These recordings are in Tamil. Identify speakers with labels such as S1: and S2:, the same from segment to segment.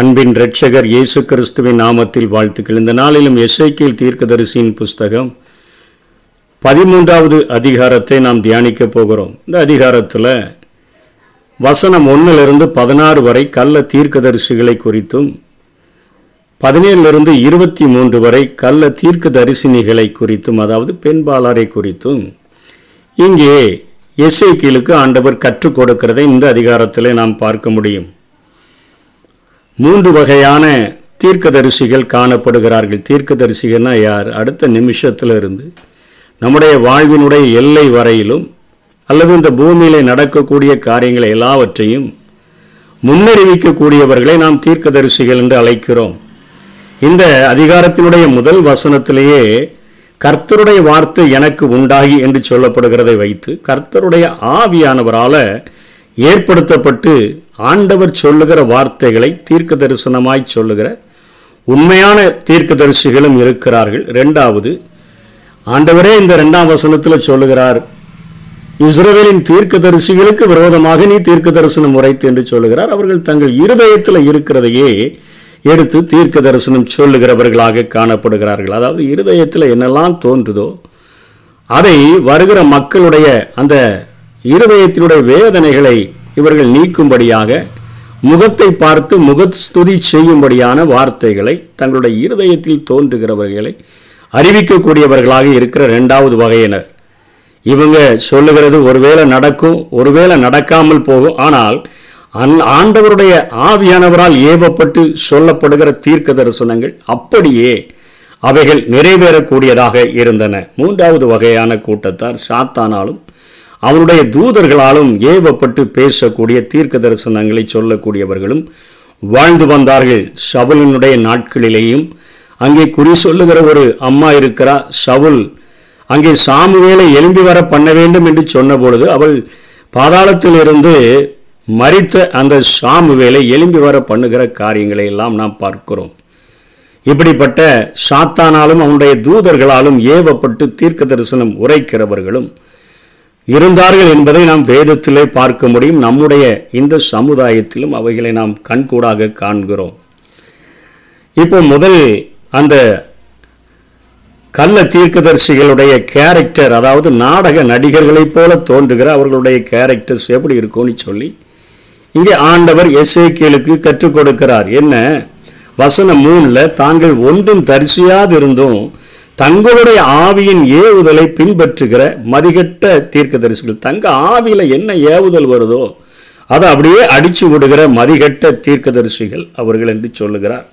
S1: அன்பின் இரட்சகர் இயேசு கிறிஸ்துவின் நாமத்தில் வாழ்த்துக்கள். இந்த நாளிலும் எஸ்ஐக்கில் தீர்க்கதரிசியின் புஸ்தகம் பதிமூன்றாவது அதிகாரத்தை நாம் தியானிக்க போகிறோம். இந்த அதிகாரத்தில் வசனம் ஒன்றிலிருந்து பதினாறு வரை கள்ள தீர்க்கதரிசிகளை குறித்தும் பதினேழுலிருந்து இருபத்தி மூன்று வரை கள்ள தீர்க்கதரிசினிகளை குறித்தும் அதாவது பெண்பாளரை குறித்தும் இங்கே எஸ்ஐக்கிலுக்கு ஆண்டவர் கற்றுக் கொடுக்கிறதை இந்த அதிகாரத்தில் நாம் பார்க்க முடியும். மூன்று வகையான தீர்க்கதரிசிகள் காணப்படுகிறார்கள். தீர்க்கதரிசிகள்னா யார்? அடுத்த நிமிஷத்தில் இருந்து நம்முடைய வாழ்வினுடைய எல்லை வரையிலும் அல்லது இந்த பூமியில் நடக்கக்கூடிய காரியங்களை எல்லாவற்றையும் முன்னறிவிக்கக்கூடியவர்களை நாம் தீர்க்கதரிசிகள் என்று அழைக்கிறோம். இந்த அதிகாரத்தினுடைய முதல் வசனத்திலேயே கர்த்தருடைய வார்த்தை எனக்கு உண்டாகி என்று சொல்லப்படுகிறதை வைத்து கர்த்தருடைய ஆவியானவரால் ஏற்படுத்தப்பட்டு ஆண்டவர் சொல்லுகிற வார்த்தைகளை தீர்க்க தரிசனமாய் சொல்லுகிற உண்மையான தீர்க்க தரிசிகளும் இருக்கிறார்கள். ரெண்டாவது ஆண்டவரே இந்த ரெண்டாம் வசனத்தில் சொல்லுகிறார் இஸ்ரவேலின் தீர்க்க தரிசிகளுக்கு விரோதமாக நீ தீர்க்க தரிசனம் உரைத்து என்று சொல்லுகிறார். அவர்கள் தங்கள் இருதயத்தில் இருக்கிறதையே எடுத்து தீர்க்க தரிசனம் சொல்லுகிறவர்களாக காணப்படுகிறார்கள். அதாவது இருதயத்தில் என்னெல்லாம் தோன்றுதோ அதை வருகிற மக்களுடைய அந்த இருதயத்தினுடைய வேதனைகளை இவர்கள் நீக்கும்படியாக முகத்தை பார்த்து முகஸ்துதி செய்யும்படியான வார்த்தைகளை தங்களுடைய இருதயத்தில் தோன்றுகிறவர்களை அறிவிக்கக்கூடியவர்களாக இருக்கிற ரெண்டாவது வகையினர். இவங்க சொல்லுகிறது ஒருவேளை நடக்கும் ஒருவேளை நடக்காமல் போகும். ஆனால் அந் ஆண்டவருடைய ஆவியானவரால் ஏவப்பட்டு சொல்லப்படுகிற தீர்க்க தரிசனங்கள் அப்படியே அவைகள் நிறைவேறக்கூடியதாக இருந்தன. மூன்றாவது வகையான கூட்டத்தார் சாத்தானாலும் அவனுடைய தூதர்களாலும் ஏவப்பட்டு பேசக்கூடிய தீர்க்க தரிசனங்களை சொல்லக்கூடியவர்களும் வாழ்ந்து வந்தார்கள். ஷவுலினுடைய நாட்களிலேயும் அங்கே குறி சொல்லுகிற ஒரு அம்மா இருக்கிறா ஷவுல். அங்கே சாமுவேலை எழும்பி வர பண்ண வேண்டும் என்று சொன்னபொழுது அவள் பாதாளத்திலிருந்து மறித்த அந்த சாமுவேலை எழும்பி வர பண்ணுகிற காரியங்களை எல்லாம் நாம் பார்க்கிறோம். இப்படிப்பட்ட சாத்தானாலும் அவனுடைய தூதர்களாலும் ஏவப்பட்டு தீர்க்க தரிசனம் உரைக்கிறவர்களும் இருந்தார்கள் என்பதை நாம் வேதத்திலே பார்க்க முடியும். நம்முடைய இந்த சமுதாயத்திலும் அவைகளை நாம் கண்கூடாக காண்கிறோம். இப்போ முதல் அந்த கள்ள தீர்க்கதரிசிகளுடைய கேரக்டர் அதாவது நாடக நடிகர்களைப் போல தோன்றுகிற அவர்களுடைய கேரக்டர்ஸ் எப்படி இருக்கும்னு சொல்லி இங்கே ஆண்டவர் எஸ்ஏகேலுக்கு கற்றுக் கொடுக்கிறார். என்ன? வசனம் மூணில் தாங்கள் ஒன்றும் தரிசியாதிருந்தும் தங்களுடைய ஆவியின் ஏவுதலை பின்பற்றுகிற மதிகட்ட தீர்க்கதரிசிகள் தங்க ஆவியில் என்ன ஏவுதல் வருதோ அதை அப்படியே அடிச்சு விடுகிற மதிகட்ட தீர்க்கதரிசிகள் அவர்கள் என்று சொல்லுகிறார்.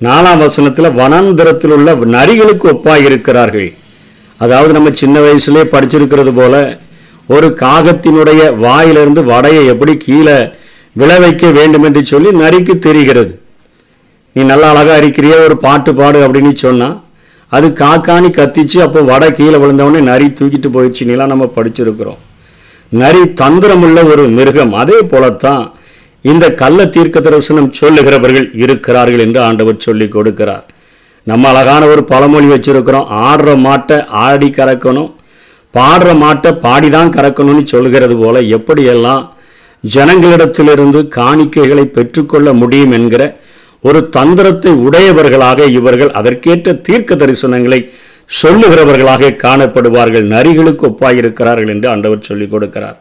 S1: நாலாம் வசனத்தில் வனாந்தரத்தில் உள்ள நரிகளுக்கு ஒப்பாக இருக்கிறார்கள் அதாவது நம்ம சின்ன வயசுலேயே படிச்சிருக்கிறது போல ஒரு காகத்தினுடைய வாயிலிருந்து வடையை எப்படி கீழே விளை வைக்க வேண்டும் என்று சொல்லி நரிக்கு தெரிகிறது. நீ நல்லா அழகாக இருக்கிறிய ஒரு பாட்டு பாடு அப்படின்னு சொன்னால் அது காக்காணி கத்திச்சு அப்போ வடை கீழே விழுந்தவொடனே நரி தூக்கிட்டு போயிடுச்சுன்னெலாம் நம்ம படிச்சிருக்கிறோம். நரி தந்திரமுள்ள ஒரு மிருகம். அதே போலத்தான் இந்த கள்ள தீர்க்க தரிசனம் சொல்லுகிறவர்கள் இருக்கிறார்கள் என்று ஆண்டவர் சொல்லி கொடுக்கிறார். நம்ம அழகான ஒரு பழமொழி வச்சிருக்கிறோம். ஆடுற மாட்டை ஆடி கறக்கணும் பாடுற மாட்டை பாடிதான் கறக்கணும்னு சொல்கிறது போல எப்படியெல்லாம் ஜனங்களிடத்திலிருந்து காணிக்கைகளை பெற்றுக்கொள்ள முடியும் என்கிற ஒரு தந்திரத்தை உடையவர்களாக இவர்கள் அதற்கேற்ற தீர்க்க தரிசனங்களை சொல்லுகிறவர்களாக காணப்படுவார்கள் நரிகளுக்கு ஒப்பாயிருக்கிறார்கள் என்று ஆண்டவர் சொல்லிக் கொடுக்கிறார்.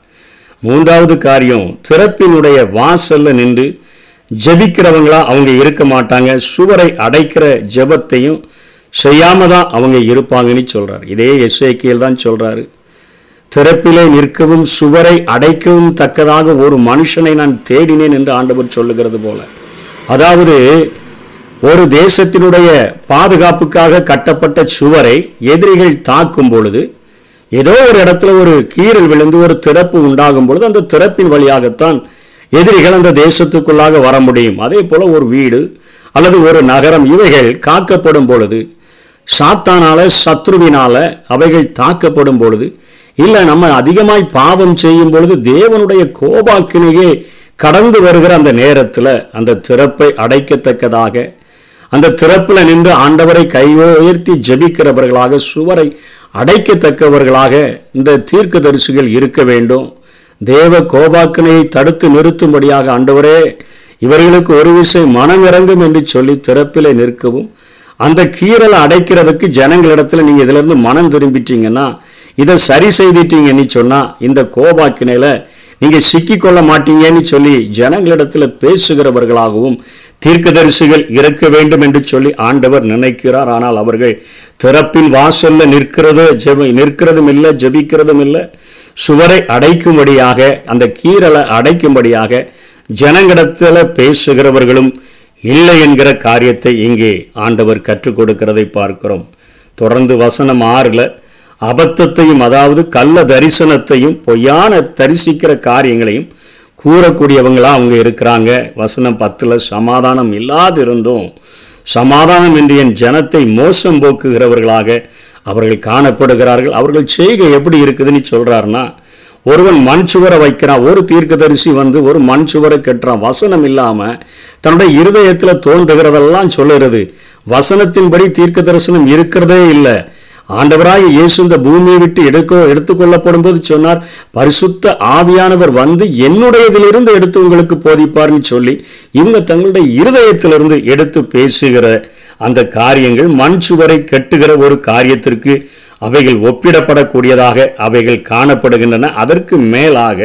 S1: மூன்றாவது காரியம் திறப்பினுடைய வாசல்ல நின்று ஜெபிக்கிறவங்களா அவங்க இருக்க மாட்டாங்க சுவரை அடைக்கிற ஜெபத்தையும் செய்யாம தான் அவங்க இருப்பாங்கன்னு சொல்றார். இதே எஸ்ஐக்கியல் தான் சொல்றாரு. திறப்பிலே நிற்கவும் சுவரை அடைக்கவும் தக்கதாக ஒரு மனுஷனை நான் தேடினேன் என்று ஆண்டவர் சொல்லுகிறது போல. அதாவது ஒரு தேசத்தினுடைய பாதுகாப்புக்காக கட்டப்பட்ட சுவரை எதிரிகள் தாக்கும் பொழுது ஏதோ ஒரு இடத்துல ஒரு கீறல் விழுந்து ஒரு திறப்பு உண்டாகும் பொழுது அந்த திறப்பின் வழியாகத்தான் எதிரிகள் அந்த தேசத்துக்குள்ளாக வர முடியும். அதே போல ஒரு வீடு அல்லது ஒரு நகரம் இவைகள் காக்கப்படும் பொழுது சாத்தானால சத்ருவினால அவைகள் தாக்கப்படும் பொழுது இல்லை நம்ம அதிகமாய் பாவம் செய்யும் பொழுது தேவனுடைய கோபாக்கினையே கடந்து வருகிற அந்த நேரத்தில் அந்த திறப்பை அடைக்கத்தக்கதாக அந்த திறப்பில் நின்று ஆண்டவரை கையுயர்த்தி ஜெபிக்கிறவர்களாக சுவரை அடைக்கத்தக்கவர்களாக இந்த தீர்க்க தரிசிகள் இருக்க வேண்டும். தேவ கோபாக்கனையை தடுத்து நிறுத்தும்படியாக ஆண்டவரே இவர்களுக்கு ஒரு விஷயம் மனம் இறங்கும் என்று சொல்லி திறப்பிலே நிற்கவும் அந்த கீறலை அடைக்கிறதுக்கு ஜனங்களிடத்தில் நீங்கள் இதிலிருந்து மனம் திரும்பிட்டீங்கன்னா இதை சரி செய்துட்டீங்கன்னு சொன்னால் இந்த கோபாக்கினையில் நீங்கள் சிக்கிக்கொள்ள மாட்டீங்கன்னு சொல்லி ஜனங்களிடத்தில் பேசுகிறவர்களாகவும் தீர்க்கதரிசிகள் இருக்க வேண்டும் என்று சொல்லி ஆண்டவர் நினைக்கிறார். ஆனால் அவர்கள் திறப்பின் வாசல்ல நிற்கிறது ஜெப நிற்கிறதும் இல்லை ஜெபிக்கிறதும் இல்லை. சுவரை அடைக்கும்படியாக அந்த கீறலை அடைக்கும்படியாக ஜனங்களிடத்தில் பேசுகிறவர்களும் இல்லை என்கிற காரியத்தை இங்கே ஆண்டவர் கற்றுக் கொடுக்கிறதை பார்க்கிறோம். தொடர்ந்து வசனம் ஆறில் அபத்தத்தையும் அதாவது கள்ள தரிசனத்தையும் பொய்யான தரிசிக்கிற காரியங்களையும் கூறக்கூடியவங்களா அவங்க இருக்கிறாங்க. வசனம் பத்தில் சமாதானம் இல்லாதிருந்தும் சமாதானம் என்று என் ஜனத்தை மோசம் போக்குகிறவர்களாக அவர்கள் காணப்படுகிறார்கள். அவர்கள் செய்கை எப்படி இருக்குதுன்னு சொல்கிறாருன்னா ஒருவன் மண் சுவரை வைக்கிறான் ஒரு தீர்க்கதரிசி வந்து ஒரு மண் சுவரை கட்டுறான். வசனம் இல்லாமல் தன்னுடைய இருதயத்தில் தோன்றுகிறதெல்லாம் சொல்லுறது வசனத்தின்படி தீர்க்க தரிசனம் இருக்கிறதே இல்லை. ஆண்டவராய் இயேசு இந்த பூமியை விட்டு எடுக்க எடுத்துக்கொள்ளப்படும் போது சொன்னார் பரிசுத்த ஆவியானவர் வந்து என்னுடையதிலிருந்து எடுத்து உங்களுக்கு போதிப்பார்னு சொல்லி இவங்க தங்களுடைய இருதயத்திலிருந்து எடுத்து பேசுகிற அந்த காரியங்கள் மண் சுவரை கட்டுகிற ஒரு காரியத்திற்கு அவைகள் ஒப்பிடப்படக்கூடியதாக அவைகள் காணப்படுகின்றன. அதற்கு மேலாக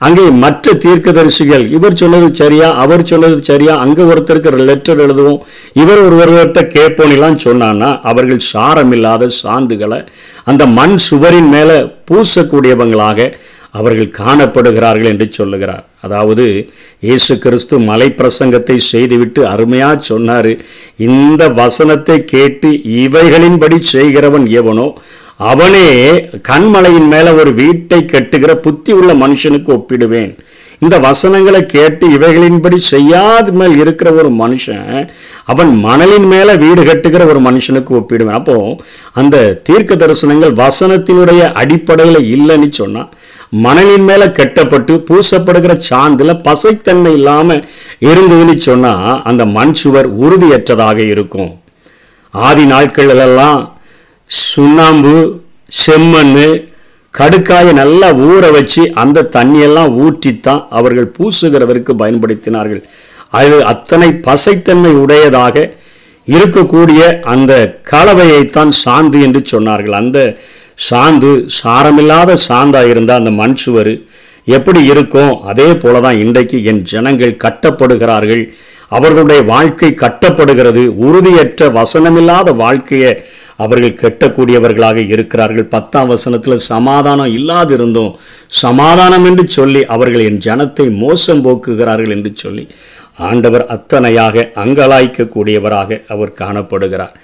S1: அங்கே மற்ற தீர்க்கதரிசிகள் இவர் சொன்னது சரியா அவர் சொன்னது சரியா அங்கே ஒருத்தருக்கு லெட்டர் எழுதுவோம் இவர் ஒருவர்கிட்ட கேட்போனிலாம் சொன்னான்னா அவர்கள் சாரமில்லாத சாந்துகளை அந்த மண் சுவரின் மேலே பூசக்கூடியவங்களாக அவர்கள் காணப்படுகிறார்கள் என்று சொல்லுகிறார். அதாவது இயேசு கிறிஸ்து மலை பிரசங்கத்தை செய்துவிட்டு அருமையாக சொன்னார் இந்த வசனத்தை கேட்டு இவைகளின்படி செய்கிறவன் எவனோ அவனே கண்மலையின் மேல ஒரு வீட்டை கட்டுகிற புத்தி உள்ள மனுஷனுக்கு ஒப்பிடுவேன். இந்த வசனங்களை கேட்டு இவைகளின்படி செய்யாத மேல் இருக்கிற ஒரு மனுஷன் அவன் மணலின் மேல வீடு கட்டுகிற ஒரு மனுஷனுக்கு ஒப்பிடுவேன். அப்போ அந்த தீர்க்க தரிசனங்கள் வசனத்தினுடைய அடிப்படையில் இல்லைன்னு சொன்னா மணலின் மேல கட்டப்பட்டு பூசப்படுகிற சாந்தில் பசைத்தன்மை இல்லாம இருந்ததுன்னு சொன்னா அந்த மண் சுவர் உறுதியற்றதாக இருக்கும். ஆதி நாட்களெல்லாம் சுண்ணாம்பு செம்மண் கடுக்காயை நல்லா ஊற வச்சு அந்த தண்ணியெல்லாம் ஊற்றித்தான் அவர்கள் பூசுகிறவருக்கு பயன்படுத்தினார்கள். அது அத்தனை பசைத்தன்மை உடையதாக இருக்கக்கூடிய அந்த கலவையைத்தான் சாந்து என்று சொன்னார்கள். அந்த சாந்து சாரமில்லாத சாந்தாக இருந்தால் அந்த மண் சுவர் எப்படி இருக்கும்? அதே போல தான் இன்றைக்கு என் ஜனங்கள் கட்டப்படுகிறார்கள். அவர்களுடைய வாழ்க்கை கட்டப்படுகிறது. உறுதியற்ற வசனமில்லாத வாழ்க்கையை அவர்கள் கெட்டக்கூடியவர்களாக இருக்கிறார்கள். பத்தாம் வசனத்தில் சமாதானம் இல்லாதிருந்தும். சமாதானம் என்று சொல்லி அவர்கள் என் ஜனத்தை மோசம் போக்குகிறார்கள் என்று சொல்லி ஆண்டவர் அத்தனையாக அங்கலாய்க்கக்கூடியவராக அவர் காணப்படுகிறார்.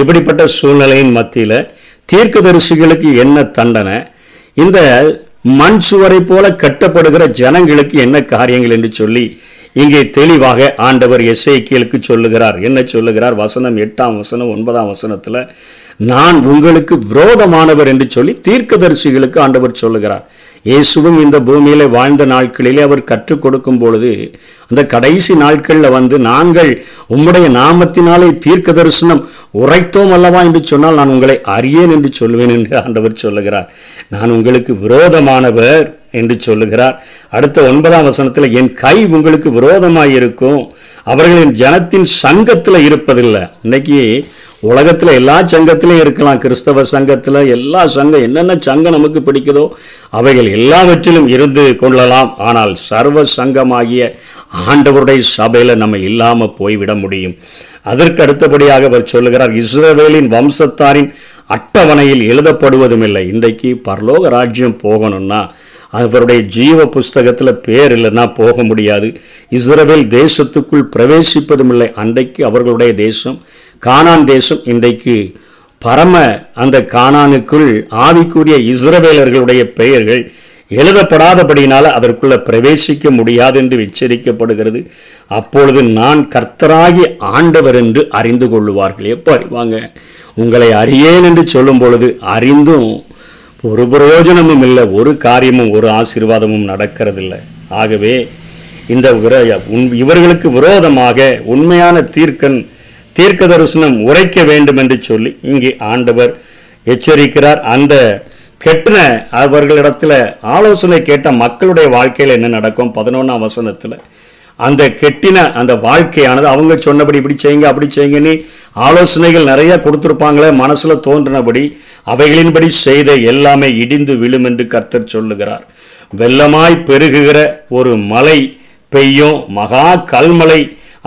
S1: இப்படிப்பட்ட சூழ்நிலையின் மத்தியில் தீர்க்கதரிசிகளுக்கு என்ன தண்டனை? இந்த மண் சுவரை போல கட்டப்படுகிற ஜனங்களுக்கு என்ன காரியங்கள் என்று சொல்லி இங்கே தெளிவாக ஆண்டவர் எஸ்ஐக்கியலுக்கு சொல்லுகிறார். என்ன சொல்லுகிறார்? வசனம் எட்டாம் வசனம் ஒன்பதாம் வசனத்தில் நான் உங்களுக்கு விரோதமானவர் என்று சொல்லி தீர்க்கதரிசிகளுக்கு ஆண்டவர் சொல்லுகிறார். இயேசுவும் இந்த பூமியில் வாழ்ந்த நாட்களிலே அவர் கற்றுக் கொடுக்கும் பொழுது அந்த கடைசி நாட்களில் வந்து நாங்கள் உம்முடைய நாமத்தினாலே தீர்க்க தரிசனம் உரைத்தோம் அல்லவா? என்று சொன்னால் நான் உங்களை அறியேன் என்று சொல்லுவேன் என்று ஆண்டவர் சொல்லுகிறார். நான் உங்களுக்கு விரோதமானவர் என்று சொல்லுகிறார். அடுத்த ஒன்பதாம் வசனத்தில் என் கை உங்களுக்கு விரோதமாக இருக்கும் அவர்களின் ஜனத்தின் சங்கத்தில் இருப்பதில்லை. இன்னைக்கு உலகத்தில் எல்லா சங்கத்திலையும் இருக்கலாம். கிறிஸ்தவ சங்கத்தில் எல்லா சங்கம் என்னென்ன சங்கம் நமக்கு பிடிக்குதோ அவைகள் எல்லாவற்றிலும் இருந்து கொள்ளலாம். ஆனால் சர்வ சங்கமாகிய ஆண்டவருடைய சபையில் நம்ம இல்லாமல் போய்விட முடியும். அதற்கு அடுத்தபடியாக அவர் சொல்லுகிறார் இஸ்ரவேலின் வம்சத்தாரின் அட்டவணையில் எழுதப்படுவதுமில்லை. இன்றைக்கு பரலோக ராஜ்யம் போகணும்னா அவருடைய ஜீவ புஸ்தகத்தில் பேர் இல்லைன்னா போக முடியாது. இஸ்ரேல் தேசத்துக்குள் பிரவேசிப்பதும் இல்லை அன்றைக்கு அவர்களுடைய தேசம் கானான் தேசம் இன்றைக்கு பரம அந்த கானானுக்குள் ஆவிக்குரிய இஸ்ரவேலர்களுடைய பெயர்கள் எழுதப்படாதபடியினால் அதற்குள்ளே பிரவேசிக்க முடியாது என்று எச்சரிக்கப்படுகிறது. அப்பொழுது நான் கர்த்தராகி ஆண்டவர் என்று அறிந்து கொள்ளுவார்கள். எப்போ அறிவாங்க? உங்களை அறியேன் என்று சொல்லும் பொழுது அறிந்தும் ஒரு பிரயோஜனமும் இல்லை ஒரு காரியமும் ஒரு ஆசீர்வாதமும் நடக்கிறதில்லை. ஆகவே இந்த இவர்களுக்கு விரோதமாக உண்மையான தீர்க்கன் தீர்க்க தரிசனம் உரைக்க வேண்டும் என்று சொல்லி இங்கே ஆண்டவர் எச்சரிக்கிறார். அந்த கெட்டின அவர்களிடத்தில் ஆலோசனை கேட்ட மக்களுடைய வாழ்க்கையில் என்ன நடக்கும்? பதினொன்றாம் வசனத்தில் அந்த கெட்டின அந்த வாழ்க்கையானது அவங்க சொன்னபடி இப்படி செய்யுங்க அப்படி செய்யுங்கன்னு ஆலோசனைகள் நிறைய கொடுத்துருப்பாங்களே மனசுல தோன்றினபடி அவைகளின்படி செய்த எல்லாமே இடிந்து விழும் என்று கர்த்தர் சொல்லுகிறார். வெள்ளமாய் பெருகுகிற ஒரு மலை பெய்யும் மகா கல்மலை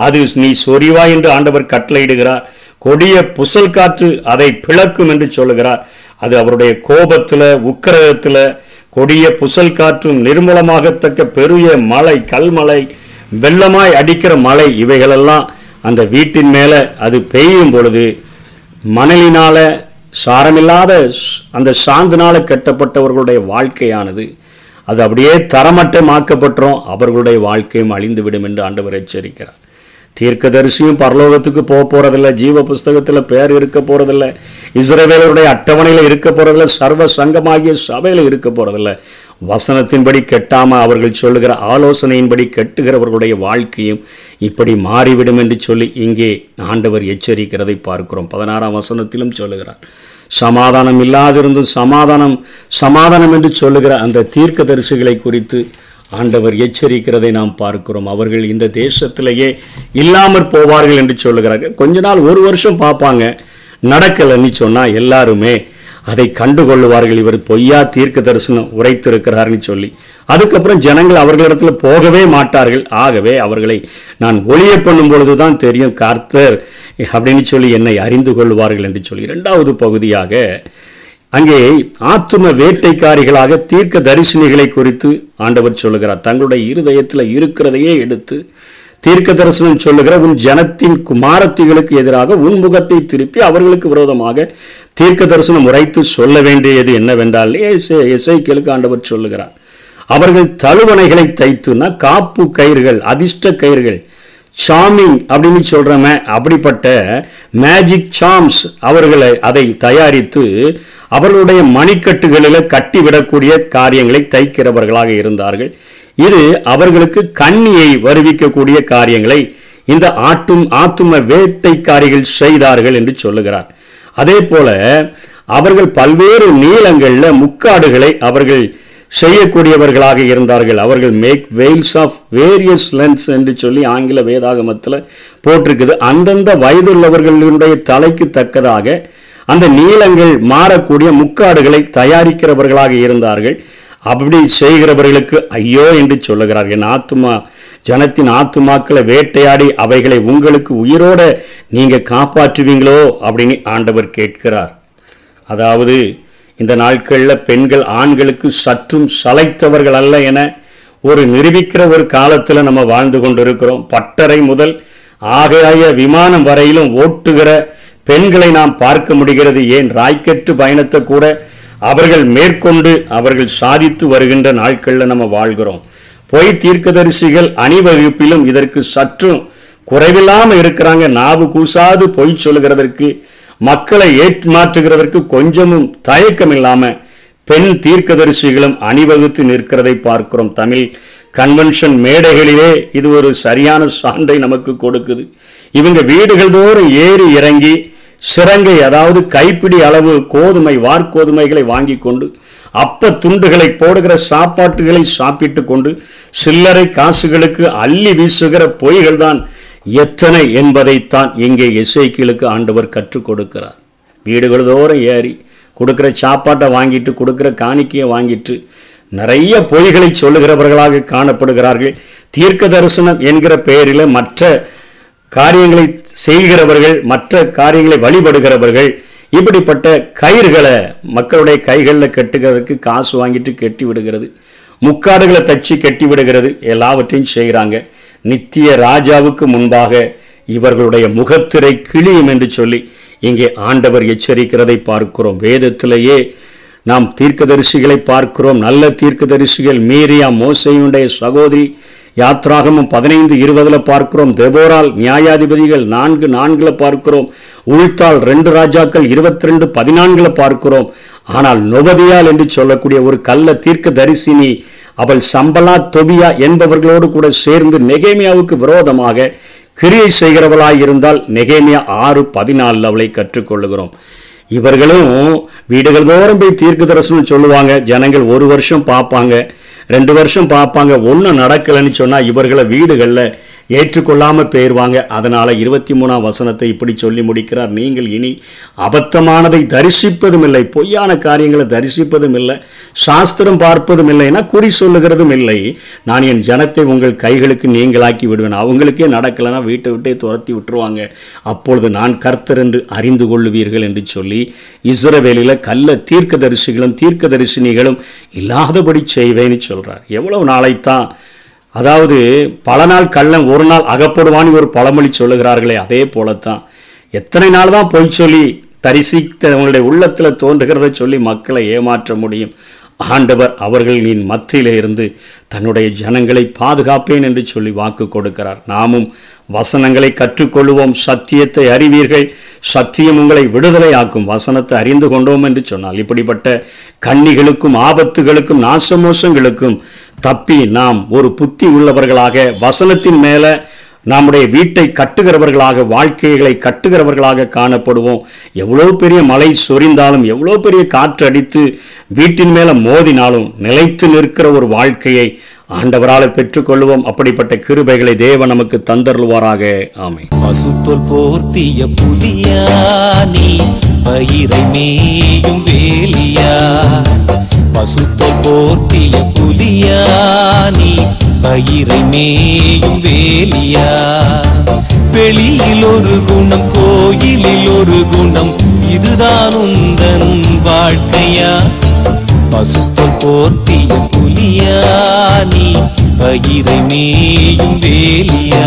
S1: அது நீ சொரிவா என்று ஆண்டவர் கட்டளையிடுகிறார். கொடிய புசல் காற்று அதை பிளக்கும் என்று சொல்லுகிறார். அது அவருடைய கோபத்துல உக்கிரகத்துல கொடிய புசல் காற்றும் நிர்மூலமாகத்தக்க பெரிய மலை கல்மலை வெள்ளமாய் அடிக்கிற மழை இவைகளெல்லாம் அந்த வீட்டின் மேலே அது பெய்யும் பொழுது மணலினால் சாரமில்லாத அந்த சாந்தினால் கட்டப்பட்டவர்களுடைய வாழ்க்கையானது. அது அப்படியே தரமட்டமாக்கப்பட்டோம். அவர்களுடைய வாழ்க்கையும் அழிந்துவிடும் என்று ஆண்டவர் எச்சரிக்கிறார். தீர்க்கதரிசியும் பரலோகத்துக்கு போக போகிறதில்ல ஜீவ புஸ்தகத்தில் பேர் இருக்க போகிறதில்ல இஸ்ரவேலருடைய அட்டவணையில் இருக்க போகிறதில்ல சர்வ சங்கமாகிய சபையில் இருக்க போகிறதில்ல வசனத்தின்படி கெட்டாம அவர்கள் சொல்லுகிற ஆலோசனையின்படி கெட்டுகிறவர்களுடைய வாழ்க்கையும் இப்படி மாறிவிடும் என்று சொல்லி இங்கே ஆண்டவர் எச்சரிக்கிறதை பார்க்கிறோம். பதினாறாம் வசனத்திலும் சொல்லுகிறார் சமாதானம் இல்லாதிருந்தும் சமாதானம் சமாதானம் என்று சொல்லுகிற அந்த தீர்க்க தரிசிகளை குறித்து ஆண்டவர் எச்சரிக்கிறதை நாம் பார்க்கிறோம். அவர்கள் இந்த தேசத்திலேயே இல்லாமற் போவார்கள் என்று சொல்லுகிறார்கள். கொஞ்ச நாள் ஒரு வருஷம் பார்ப்பாங்க நடக்கலைன்னு சொன்னா எல்லாருமே அதை கண்டுகொள்ளுவார்கள். இவர் பொய்யா தீர்க்க தரிசனம் உரைத்திருக்கிறார்னு சொல்லி. அதுக்கப்புறம் ஜனங்கள் அவர்களிடத்தில் போகவே மாட்டார்கள். ஆகவே அவர்களை நான் ஒளிய பண்ணும் பொழுதுதான் தெரியும் கார்த்தர் அப்படின்னு சொல்லி என்னை அறிந்து கொள்வார்கள் என்று சொல்லி. இரண்டாவது பகுதியாக அங்கே ஆத்தும வேட்டைக்காரிகளாக தீர்க்க தரிசனிகளை குறித்து ஆண்டவர் சொல்லுகிறார். தங்களுடைய இருதயத்தில் இருக்கிறதையே எடுத்து தீர்க்க தரிசனம் சொல்லுகிற உன் ஜனத்தின் குமாரத்திகளுக்கு எதிராக உன் முகத்தை திருப்பி அவர்களுக்கு விரோதமாக தீர்க்க தரிசனம் உரைத்து சொல்ல வேண்டியது என்னவென்றால் இசைக்கலுக்கு ஆண்டவர் சொல்லுகிறார் அவர்கள் தழுவணைகளை தைத்துனா காப்பு கயிறுகள் அதிர்ஷ்ட கயிறுகள் சாமிங் அப்படின்னு சொல்கிறோமே அப்படிப்பட்ட மேஜிக் சாம்ஸ் அவர்களை அதை தயாரித்து அவர்களுடைய மணிக்கட்டுகளில் கட்டிவிடக்கூடிய காரியங்களை தைக்கிறவர்களாக இருந்தார்கள். இது அவர்களுக்கு கண்ணியை வருவிக்கக்கூடிய காரியங்களை இந்த ஆட்டும் ஆத்தும வேட்டைக்காரிகள் செய்தார்கள் என்று சொல்லுகிறார். அதே போல அவர்கள் பல்வேறு நீளங்களில் முக்காடுகளை அவர்கள் செய்யக்கூடியவர்களாக இருந்தார்கள். அவர்கள் make veils of various lens என்று சொல்லி ஆங்கில வேதாகமத்தில் போட்டிருக்குது. அந்தந்த வயதுள்ளவர்களுடைய தலைக்கு தக்கதாக அந்த நீளங்கள் மாறக்கூடிய முக்காடுகளை தயாரிக்கிறவர்களாக இருந்தார்கள். அப்படி செய்கிறவர்களுக்கு ஐயோ என்று சொல்லுகிறார். என் ஆத்துமா ஜனத்தின் ஆத்துமாக்களை வேட்டையாடி அவைகளை உங்களுக்கு உயிரோட நீங்கள் காப்பாற்றுவீங்களோ அப்படின்னு ஆண்டவர் கேட்கிறார். அதாவது இந்த நாட்களில் பெண்கள் ஆண்களுக்கு சற்றும் சளைத்தவர்கள் அல்ல என ஒரு நிரூபிக்கிற ஒரு காலத்தில் நம்ம வாழ்ந்து கொண்டிருக்கிறோம். பட்டறை முதல் ஆகாய விமானம் வரையிலும் ஓட்டுகிற பெண்களை நாம் பார்க்க முடிகிறது. ஏன்? ராய்க்கெட்டு பயணத்தை கூட அவர்கள் மேற்கொண்டு அவர்கள் சாதித்து வருகின்ற நாட்களில் நம்ம வாழ்கிறோம். பொய் தீர்க்கதரிசிகள் அணிவகுப்பிலும் இதற்கு சற்றும் குறைவில்லாமல் இருக்கிறாங்க. நாவு கூசாது பொய் சொல்லுகிறதற்கு மக்களை ஏற்றுமாற்றுகிறதற்கு கொஞ்சமும் தயக்கம் இல்லாமல் பெண் தீர்க்கதரிசிகளும் அணிவகுத்து நிற்கிறதை பார்க்கிறோம். தமிழ் கன்வென்ஷன் மேடைகளிலே இது ஒரு சரியான சான்றை நமக்கு கொடுக்குது. இவங்க வீடுகள் தோறும் ஏறி இறங்கி சிறங்கை அதாவது கைப்பிடி அளவு கோதுமை வார்கோதுமைகளை வாங்கி கொண்டு அப்ப துண்டுகளை போடுகிற சாப்பாட்டுகளை சாப்பிட்டு கொண்டு சில்லறை காசுகளுக்கு அள்ளி வீசுகிற பொய்கள் தான் எத்தனை என்பதைத்தான் இங்கே இசைக்கிலுக்கு ஆண்டவர் கற்றுக் கொடுக்கிறார். வீடுகள் தோறும் ஏறி கொடுக்கிற சாப்பாட்டை வாங்கிட்டு கொடுக்கிற காணிக்கையை வாங்கிட்டு நிறைய பொய்களை சொல்லுகிறவர்களாக காணப்படுகிறார்கள். தீர்க்க தரிசனம் என்கிற பெயரில் மற்ற காரியங்களை செய்கிறவர்கள் மற்ற காரியங்களை வழிபடுகிறவர்கள் இப்படிப்பட்ட கயிறுகளை மக்களுடைய கைகளில் கட்டுகிறதுக்கு காசு வாங்கிட்டு கட்டி விடுகிறது. முக்காடுகளை தச்சு கட்டி விடுகிறது. எல்லாவற்றையும் செய்கிறாங்க. நித்திய ராஜாவுக்கு முன்பாக இவர்களுடைய முகத்திரை கிழியும் என்று சொல்லி இங்கே ஆண்டவர் எச்சரிக்கிறதை பார்க்கிறோம். வேதத்திலேயே நாம் தீர்க்கதரிசிகளை பார்க்கிறோம். நல்ல தீர்க்கதரிசிகள் மீரியா மோசையுடைய சகோதரி யாத்ராகமும் பதினைந்து இருபதில் பார்க்கிறோம். தெபோரால் நியாயாதிபதிகள் நான்கு நான்கில் பார்க்கிறோம். உள்தாள் ரெண்டு ராஜாக்கள் இருபத்தி ரெண்டு பதினான்கில் பார்க்கிறோம். ஆனால் நொபதியால் என்று சொல்லக்கூடிய ஒரு கள்ள தீர்க்க தரிசினி அவள் சம்பலா தொபியா என்பவர்களோடு கூட சேர்ந்து நெகேமியாவுக்கு விரோதமாக கிரியை செய்கிறவளாய் இருந்தால் நெகேமியா ஆறு பதினாலில் அவளை கற்றுக்கொள்ளுகிறோம். இவர்களும் வீடுகள் தோறும் போய் தீர்க்க தரிசனம் சொல்லுவாங்க. ஜனங்கள் ஒரு வருஷம் பார்ப்பாங்க. ரெண்டு வருஷம் பார்ப்பாங்க. ஒன்றும் நடக்கலைன்னு சொன்னால் இவர்களை வீடுகளில் ஏற்றுக்கொள்ளாமல் போயிடுவாங்க அதனால் இருபத்தி மூணாம் வசனத்தை இப்படி சொல்லி முடிக்கிறார். நீங்கள் இனி அபத்தமானதை தரிசிப்பதும் இல்லை பொய்யான காரியங்களை தரிசிப்பதும் இல்லை சாஸ்திரம் பார்ப்பதும் இல்லைன்னா குறி சொல்லுகிறதும் இல்லை நான் என் ஜனத்தை உங்கள் கைகளுக்கு நீங்களாக்கி விடுவேன். அவங்களுக்கே நடக்கலைன்னா வீட்டை விட்டே துரத்தி விட்டுருவாங்க. அப்பொழுது நான் கர்த்தர் என்று அறிந்து கொள்ளுவீர்கள் என்று சொல்லி இஸ்ரவேலில் கள்ள தீர்க்கதரிசிகளும் தீர்க்கதரிசினிகளும் இல்லாதபடி செய்வேன்னு சொல்கிறார் எவ்வளவு நாளைத்தான் அதாவது பல நாள் கள்ளன் ஒரு நாள் அகப்படுவான்னு ஒரு பழமொழி சொல்லுகிறார்களே அதே போலத்தான். எத்தனை நாள் தான் பொய் சொல்லி தரிசித்தவங்களுடைய உள்ளத்தில் தோன்றுகிறதை சொல்லி மக்களை ஏமாற்ற முடியும். ஆண்டவர் அவர்களின் மத்தியிலே இருந்து தன்னுடைய ஜனங்களை பாதுகாப்பேன் என்று சொல்லி வாக்கு கொடுக்கிறார். நாமும் வசனங்களை கற்றுக்கொள்வோம். சத்தியத்தை அறிவீர்கள். சத்தியம் உங்களை விடுதலையாக்கும். வசனத்தை அறிந்து கொண்டோம் என்று சொன்னால் இப்படிப்பட்ட கண்ணிகளுக்கும் ஆபத்துகளுக்கும் நாசமோசங்களுக்கும் தப்பி நாம் ஒரு புத்தி உள்ளவர்களாக வசனத்தின் மேலே நம்முடைய வீட்டை கட்டுகிறவர்களாக வாழ்க்கைகளை கட்டுகிறவர்களாக காணப்படுவோம். எவ்வளோ பெரிய மழை சொரிந்தாலும் எவ்வளோ பெரிய காற்று அடித்து வீட்டின் மேலே மோதினாலும் நிலைத்து நிற்கிற ஒரு வாழ்க்கையை ஆண்டவரால் பெற்றுக்கொள்வோம் அப்படிப்பட்ட கிருபைகளை தேவ நமக்கு தந்தருள்வாராக. ஆமை
S2: பசுத்தொல் போர்த்திய புலியா நீ பயிரை மேயும் வேலியா? பசுத்தொல் போர்த்திய புலியா நீ பயிரை மேயும் வேலியா? வெளியில் ஒரு குணம் கோயிலில் ஒரு குணம் இதுதான் உந்தன் வாழ்க்கையா? பசுத்தல் போர்த்திய புலியா நீ பயிரை மேயும் வேலியா?